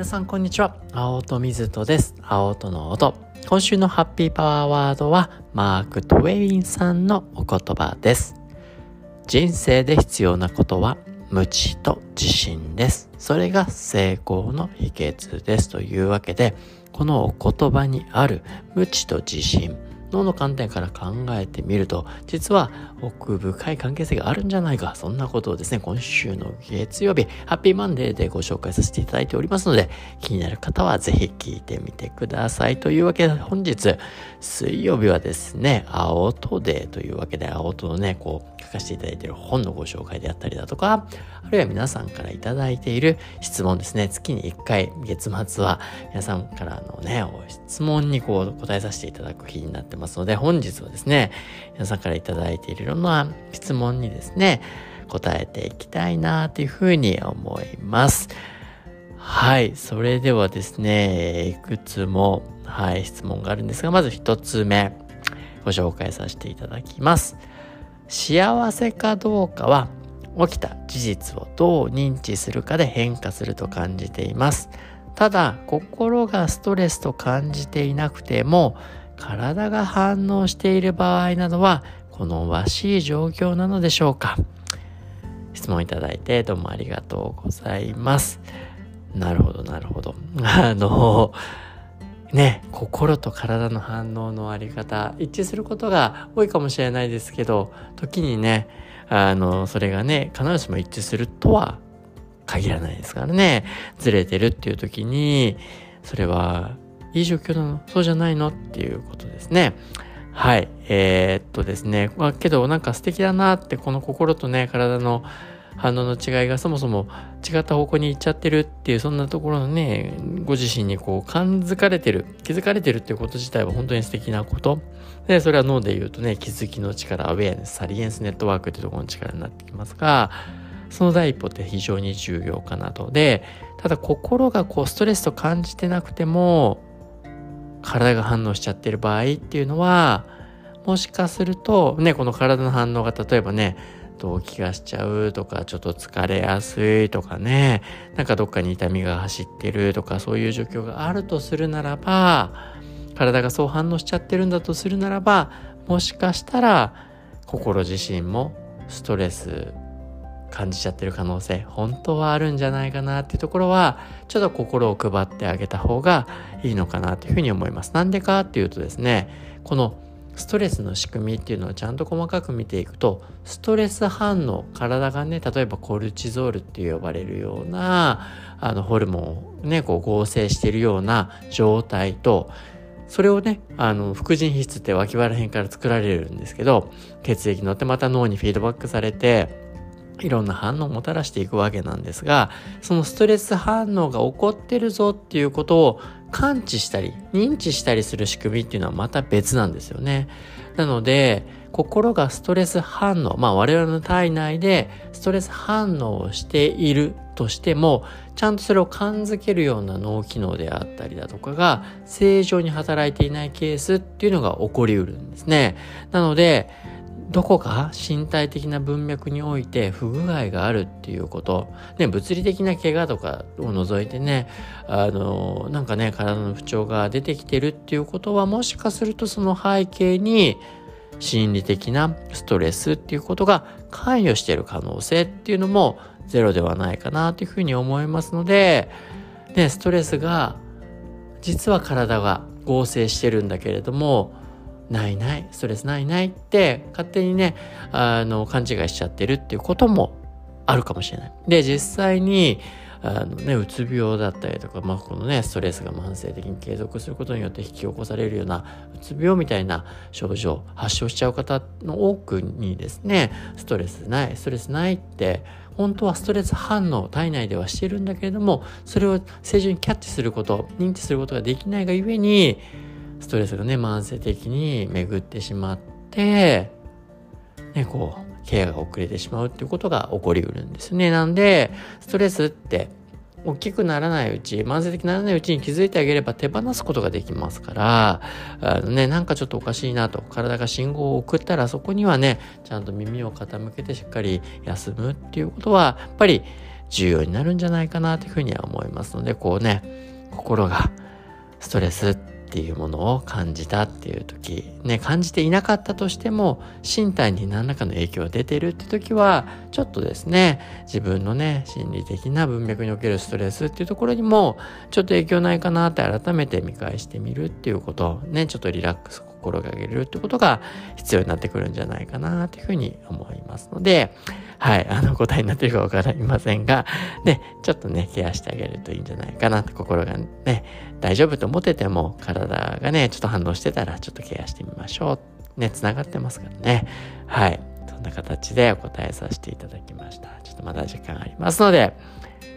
皆さんこんにちは。青戸水戸です。青戸の音。今週のハッピーパワーワードはマーク・トウェインさんのお言葉です。人生で必要なことは無知と自信です。それが成功の秘訣です。というわけでこのお言葉にある無知と自信脳の観点から考えてみると、実は奥深い関係性があるんじゃないか。そんなことをですね、今週の月曜日、ハッピーマンデーでご紹介させていただいておりますので、気になる方はぜひ聞いてみてください。というわけで、本日、水曜日はですね、青とデーというわけで、青とのね、こう、書かせていただいている本のご紹介であったりだとか、あるいは皆さんからいただいている質問ですね、月に1回、月末は皆さんからのね、質問にこう答えさせていただく日になってますますので、本日はですね、皆さんからいただいているいろんな質問にですね、答えていきたいなというふうに思います。はい。それではですね、いくつも、はい、質問があるんですが、まず一つ目、ご紹介させていただきます。幸せかどうかは、起きた事実をどう認知するかで変化すると感じています。ただ、心がストレスと感じていなくても、体が反応している場合などは好ましい状況なのでしょうか？質問いただいてどうもありがとうございます。なるほど、なるほど。あの、ね、心と体の反応のあり方、一致することが多いかもしれないですけど、時にね、あの、それがね、必ずしも一致するとは限らないですからね。ずれてるっていう時に、それはいい状況なの？そうじゃないの？っていうことですね。はい。えー、っとですね。まあ、けどなんか素敵だなって、この心とね、体の反応の違いがそもそも違った方向に行っちゃってるっていう、そんなところのね、ご自身にこう感づかれてる、気づかれてるっていうこと自体は本当に素敵なこと。で、それは脳で言うとね、気づきの力、アウェアネス、サリエンスネットワークっていうところの力になってきますが、その第一歩って非常に重要かなと。で、ただ心がこうストレスと感じてなくても、体が反応しちゃってる場合っていうのはもしかするとねこの体の反応が例えばね動悸がしちゃうとかちょっと疲れやすいとかねなんかどっかに痛みが走ってるとかそういう状況があるとするならば体がそう反応しちゃってるんだとするならばもしかしたら心自身もストレス感じちゃってる可能性本当はあるんじゃないかなっていうところはちょっと心を配ってあげた方がいいのかなというふうに思います。なんでかっていうとですねこのストレスの仕組みっていうのをちゃんと細かく見ていくとストレス反応体がね例えばコルチゾールって呼ばれるようなあのホルモンをねこう合成しているような状態とそれをね、あの、副腎皮質って脇腹辺から作られるんですけど、血液乗ってまた脳にフィードバックされて、いろんな反応をもたらしていくわけなんですがそのストレス反応が起こってるぞっていうことを感知したり認知したりする仕組みっていうのはまた別なんですよね。なので心がストレス反応まあ我々の体内でストレス反応をしているとしてもちゃんとそれを感づけるような脳機能であったりだとかが正常に働いていないケースっていうのが起こりうるんですね。なのでどこか身体的な文脈において不具合があるっていうこと、ね、物理的な怪我とかを除いてね、あの、なんかね、体の不調が出てきてるっていうことは、もしかするとその背景に、心理的なストレスっていうことが関与してる可能性っていうのもゼロではないかなというふうに思いますので、ね、ストレスが実は体が合成してるんだけれどもないないストレスないないって勝手にねあの勘違いしちゃってるっていうこともあるかもしれない。で実際にあのね、うつ病だったりとか、まあ、このね、ストレスが慢性的に継続することによって引き起こされるような、うつ病みたいな症状、発症しちゃう方の多くにですね、ストレスない、ストレスないって、本当はストレス反応、体内ではしてるんだけれども、それを正常にキャッチすること、認知することができないがゆえに、ストレスがね、慢性的に巡ってしまって、ね、こう、ケアが遅れてしまうっていうことが起こりうるんですね。なんで、ストレスって大きくならないうち、慢性的にならないうちに気づいてあげれば手放すことができますから、あのね、なんかちょっとおかしいなと、体が信号を送ったらそこにはね、ちゃんと耳を傾けてしっかり休むっていうことは、やっぱり重要になるんじゃないかなというふうには思いますので、こうね、心がストレスってていうものを感じたっていう時、ね、感じていなかったとしても、身体に何らかの影響が出てるって時は、ちょっとですね、自分のね、心理的な文脈におけるストレスっていうところにも、ちょっと影響ないかなって改めて見返してみるっていうことね、ちょっとリラックス心がけるってことが必要になってくるんじゃないかなというふうに思いますので、はい、あの答えになってるかわかりませんが、ね、ちょっとね、ケアしてあげるといいんじゃないかなと、心がね、大丈夫と思ってても、体がね、ちょっと反応してたら、ちょっとケアしてみましょう。ね、繋がってますからね。はい。そんな形でお答えさせていただきました。ちょっとまだ時間ありますので、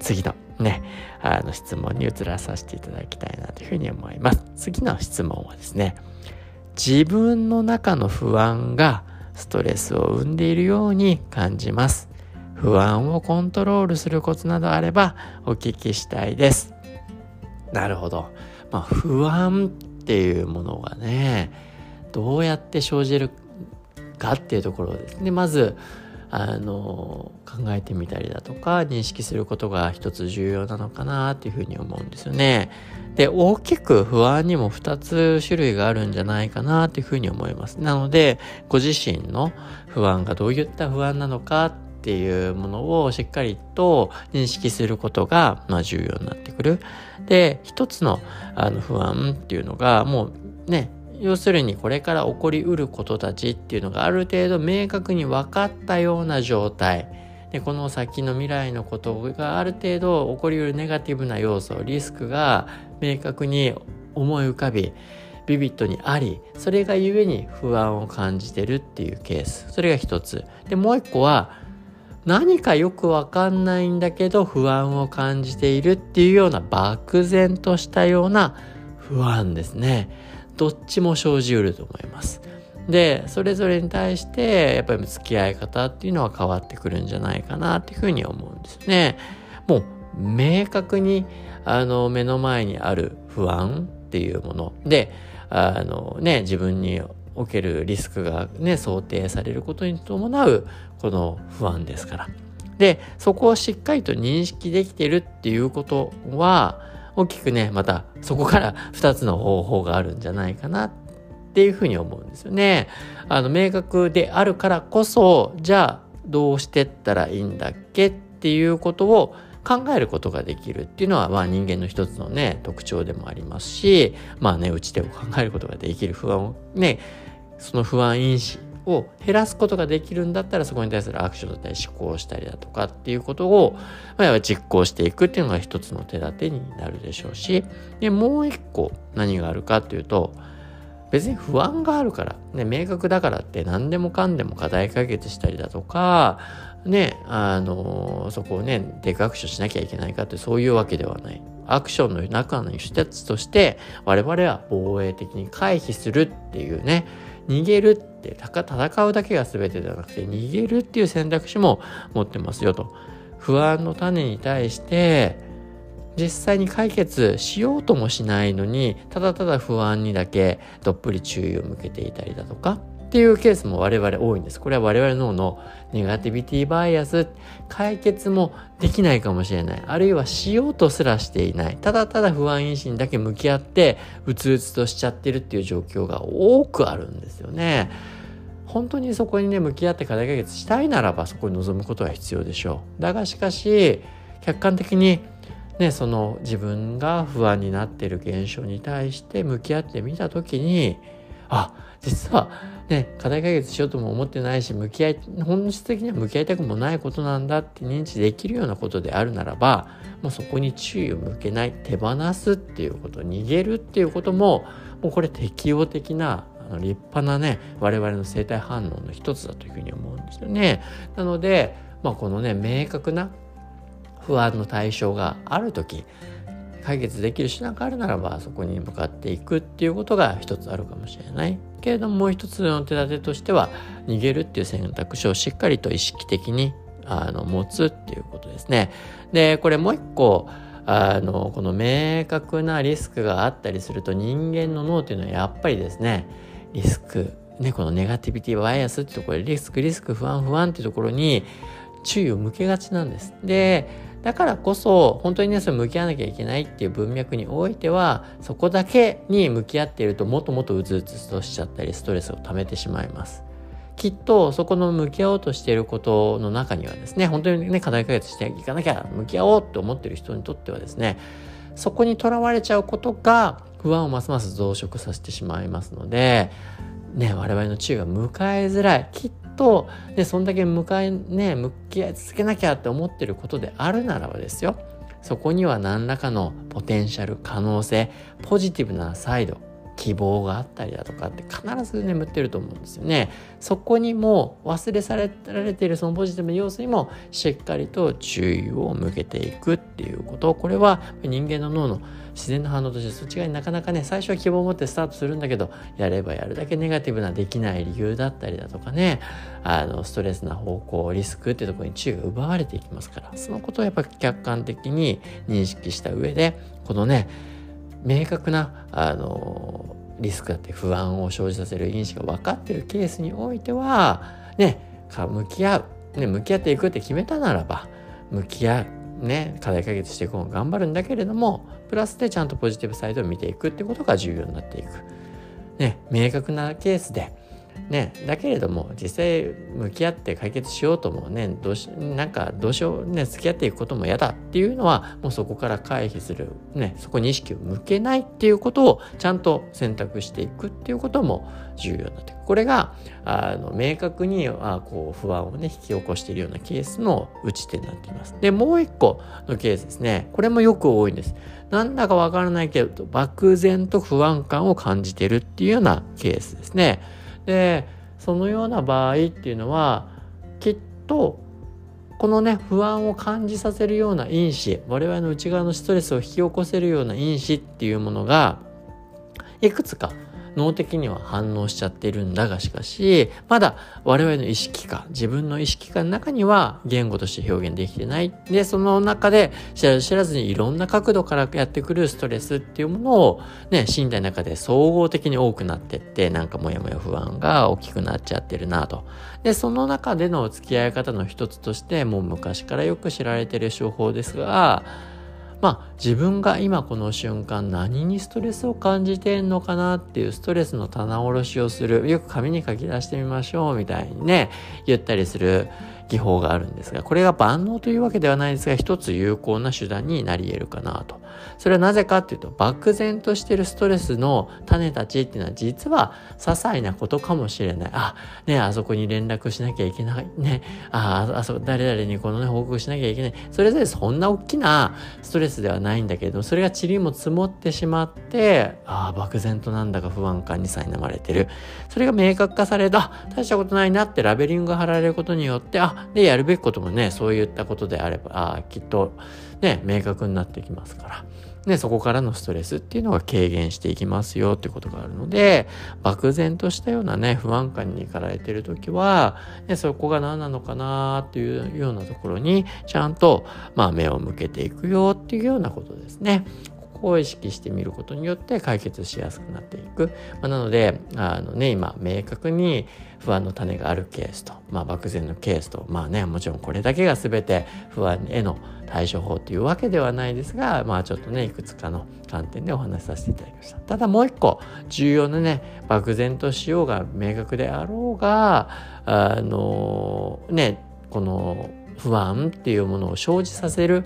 次のね、あの質問に移らさせていただきたいなというふうに思います。次の質問はですね、自分の中の不安がストレスを生んでいるように感じます。不安をコントロールするコツなどあればお聞きしたいです。なるほど。まあ、不安っていうものがね、どうやって生じるかっていうところですね。まず、あの考えてみたりだとか認識することが一つ重要なのかなっていうふうに思うんですよね。で大きく不安にも2つ種類があるんじゃないかなっていうふうに思います。なのでご自身の不安がどういった不安なのかっていうものをしっかりと認識することが、まあ、重要になってくる。で一つのあの不安っていうのがもうね要するにこれから起こりうることたちっていうのがある程度明確に分かったような状態。でこの先の未来のことがある程度起こりうるネガティブな要素リスクが明確に思い浮かびビビットにありそれがゆえに不安を感じてるっていうケース。それが一つ。でもう一個は何かよくわかんないんだけど不安を感じているっていうような漠然としたような不安ですね。どっちも生じうると思います。でそれぞれに対してやっぱり付き合い方っていうのは変わってくるんじゃないかなっていうふうに思うんですね。もう明確にあの目の前にある不安っていうものであのね自分におけるリスクがね想定されることに伴うこの不安ですから。でそこをしっかりと認識できてるっていうことは大きくね、またそこから 2つの方法があるんじゃないかなっていうふうに思うんですよね。あの、明確であるからこそ、じゃあどうしてったらいいんだっけっていうことを考えることができるっていうのは、まあ人間の一つのね、特徴でもありますし、まあね、打ち手を考えることができる不安をね、その不安因子を減らすことができるんだったらそこに対するアクションだったり思考したりだとかっていうことを、まあ、実行していくっていうのが一つの手立てになるでしょうしでもう一個何があるかっていうと別に不安があるから、ね、明確だからって何でもかんでも課題解決したりだとかねあのそこをねテイクアクションしなきゃいけないかってそういうわけではない。アクションの中の一つとして我々は防衛的に回避するっていうね逃げるって戦うだけが全てじゃなくて逃げるっていう選択肢も持ってますよと。不安の種に対して実際に解決しようともしないのにただただ不安にだけどっぷり注意を向けていたりだとかっていうケースも我々多いんです。これは我々脳のネガティビティバイアス、解決もできないかもしれない。あるいはしようとすらしていない。ただただ不安因子にだけ向き合って、うつうつとしちゃってるっていう状況が多くあるんですよね。本当にそこにね、向き合って課題解決したいならば、そこに臨むことは必要でしょう。だがしかし、客観的にね、その自分が不安になっている現象に対して向き合ってみた時にあ実はね、課題解決しようとも思ってないし、向き合い、本質的には向き合いたくもないことなんだって認知できるようなことであるならば、もうそこに注意を向けない、手放すっていうこと、逃げるっていうことも、もうこれ適応的な、立派なね、我々の生体反応の一つだというふうに思うんですよね。なので、まあこのね、明確な不安の対象がある時、解決できる手段があるならばそこに向かっていくっていうことが一つあるかもしれないけれどももう一つの手立てとしては逃げるっていう選択肢をしっかりと意識的にあの持つっていうことですね。でこれもう一個あのこの明確なリスクがあったりすると人間の脳っていうのはやっぱりですねリスクねこのネガティビティバイアスってところでリスクリスク不安不安っていうところに注意を向けがちなんです。でだからこそ本当にねそれ向き合わなきゃいけないっていう文脈においてはそこだけに向き合っているともっともっとうつうつとしちゃったりストレスを溜めてしまいます。きっとそこの向き合おうとしていることの中にはですね本当にね課題解決していかなきゃ向き合おうって思ってる人にとってはですねそこにとらわれちゃうことが不安をますます増殖させてしまいますのでね我々の治癒が迎えづらい。きっと、ね、そんだけ迎えね向き合い続けなきゃって思ってることであるならばですよ。そこには何らかのポテンシャル可能性ポジティブなサイド希望があったりだとかって必ず眠ってると思うんですよね。そこにも忘れされられているそのポジティブな要素にもしっかりと注意を向けていくっていうことこれは人間の脳の自然な反応としてそっち側になかなかね最初は希望を持ってスタートするんだけどやればやるだけネガティブなできない理由だったりだとかねあのストレスな方向リスクっていうところに注意が奪われていきますからそのことをやっぱ客観的に認識した上でこのね明確なあのリスクだって不安を生じさせる因子が分かってるケースにおいてはね向き合う、ね、向き合っていくって決めたならば向き合うね課題解決していこう頑張るんだけれどもプラスでちゃんとポジティブサイドを見ていくってことが重要になっていく。ね、明確なケースでね、だけれども実際向き合って解決しようともねどうしなんかどうしようね付き合っていくことも嫌だっていうのはもうそこから回避する、ね、そこに意識を向けないっていうことをちゃんと選択していくっていうことも重要になってくる。これがあの明確にあこう不安をね引き起こしているようなケースの打ち手になっています。でもう一個のケースですね。これもよく多いんです。なんだかわからないけど漠然と不安感を感じてるっていうようなケースですね。でそのような場合っていうのはきっとこのね不安を感じさせるような因子我々の内側のストレスを引き起こせるような因子っていうものがいくつか脳的には反応しちゃってるんだがしかしまだ我々の意識化自分の意識化の中には言語として表現できてない。でその中で知らず知らずにいろんな角度からやってくるストレスっていうものをね身体の中で総合的に多くなってってなんかモヤモヤ不安が大きくなっちゃってるなと。でその中での付き合い方の一つとしてもう昔からよく知られてる手法ですがまあ自分が今この瞬間何にストレスを感じてんのかなっていうストレスの棚卸しをする。よく紙に書き出してみましょうみたいにね言ったりする技法があるんですがこれが万能というわけではないですが一つ有効な手段になり得るかなと。それはなぜかっていうと漠然としてるストレスの種たちっていうのは実は些細なことかもしれない。あねあそこに連絡しなきゃいけないね。ああそ誰々にこのね報告しなきゃいけない。それぞれそんな大きなストレスではないんだけどそれが塵も積もってしまってああ漠然となんだか不安感に苛まれてる。それが明確化された大したことないなってラベリングが貼られることによってあでやるべきこともねそういったことであればあきっとね明確になってきますから。ね、そこからのストレスっていうのが軽減していきますよってことがあるので、漠然としたようなね、不安感に駆られてる時は、ね、そこが何なのかなっていうようなところに、ちゃんと、まあ、目を向けていくよっていうようなことですね。ここを意識してみることによって解決しやすくなっていく。まあ、なので、あのね、今、明確に不安の種があるケースと、まあ、漠然のケースと、まあね、もちろんこれだけが全て不安への対処法というわけではないですが、まあちょっとね、いくつかの観点でお話しさせていただきました。ただもう一個、重要なね、漠然としようが明確であろうが、あの、ね、この不安っていうものを生じさせる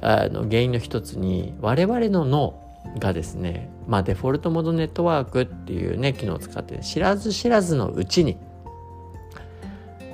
あの原因の一つに、我々の脳、がですね、まあ、デフォルトモードネットワークっていうね機能を使って知らず知らずのうちに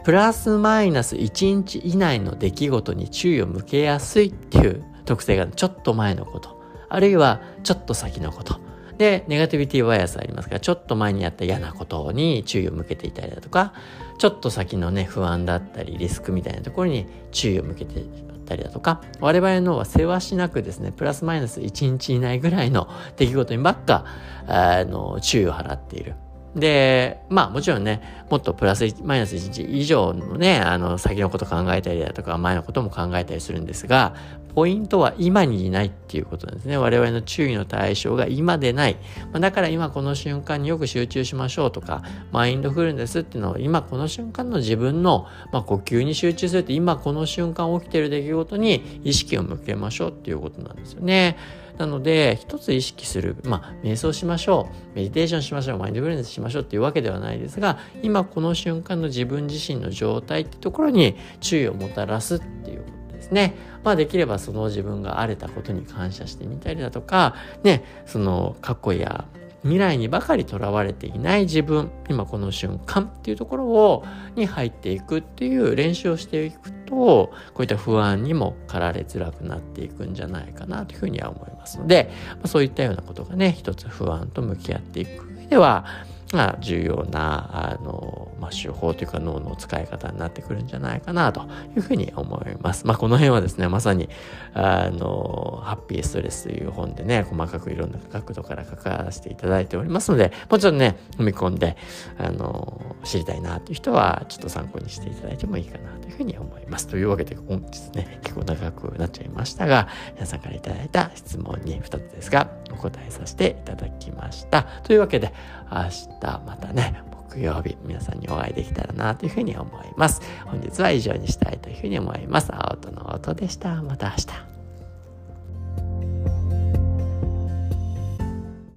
プラスマイナス1日以内の出来事に注意を向けやすいっていう特性がちょっと前のこと。あるいはちょっと先のこと。で、ネガティビティバイアスありますから、ちょっと前にやった嫌なことに注意を向けていたりだとか、ちょっと先のね、不安だったり、リスクみたいなところに注意を向けてったりだとか、我々のは世話しなくですね、プラスマイナス1日以内ぐらいの出来事にばっか、あの、注意を払っている。で、まあもちろんね、もっとプラスマイナス1日以上のね、あの先のこと考えたりだとか前のことも考えたりするんですが、ポイントは今にいないっていうことなんですね。我々の注意の対象が今でない。ま、だから今この瞬間によく集中しましょうとか、マインドフルネスっていうのは今この瞬間の自分の、まあ、呼吸に集中するって今この瞬間起きてる出来事に意識を向けましょうっていうことなんですよね。なので、一つ意識する、まあ、瞑想しましょう、メディテーションしましょう、マインドフルネスしましょうっていうわけではないですが、今この瞬間の自分自身の状態ってところに注意をもたらすっていうことですね。まあできればその自分が荒れたことに感謝してみたりだとか、ね、その過去や未来にばかりとらわれていない自分今この瞬間っていうところをに入っていくっていう練習をしていくとこういった不安にも駆られづらくなっていくんじゃないかなというふうには思いますので、ま、そういったようなことがね一つ不安と向き合っていく上ではが、重要な、あの、まあ、手法というか脳の使い方になってくるんじゃないかなというふうに思います。まあ、この辺はですね、まさに、あの、ハッピーストレスという本でね、細かくいろんな角度から書かせていただいておりますので、もちろんね、踏み込んで、あの、知りたいなという人は、ちょっと参考にしていただいてもいいかなというふうに思います。というわけで、本日ね、結構長くなっちゃいましたが、皆さんから頂いた質問に2つですが、お答えさせていただきました。というわけで、明日またね、木曜日皆さんにお会いできたらなというふうに思います。本日は以上にしたいというふうに思います。青との音でした。また明日。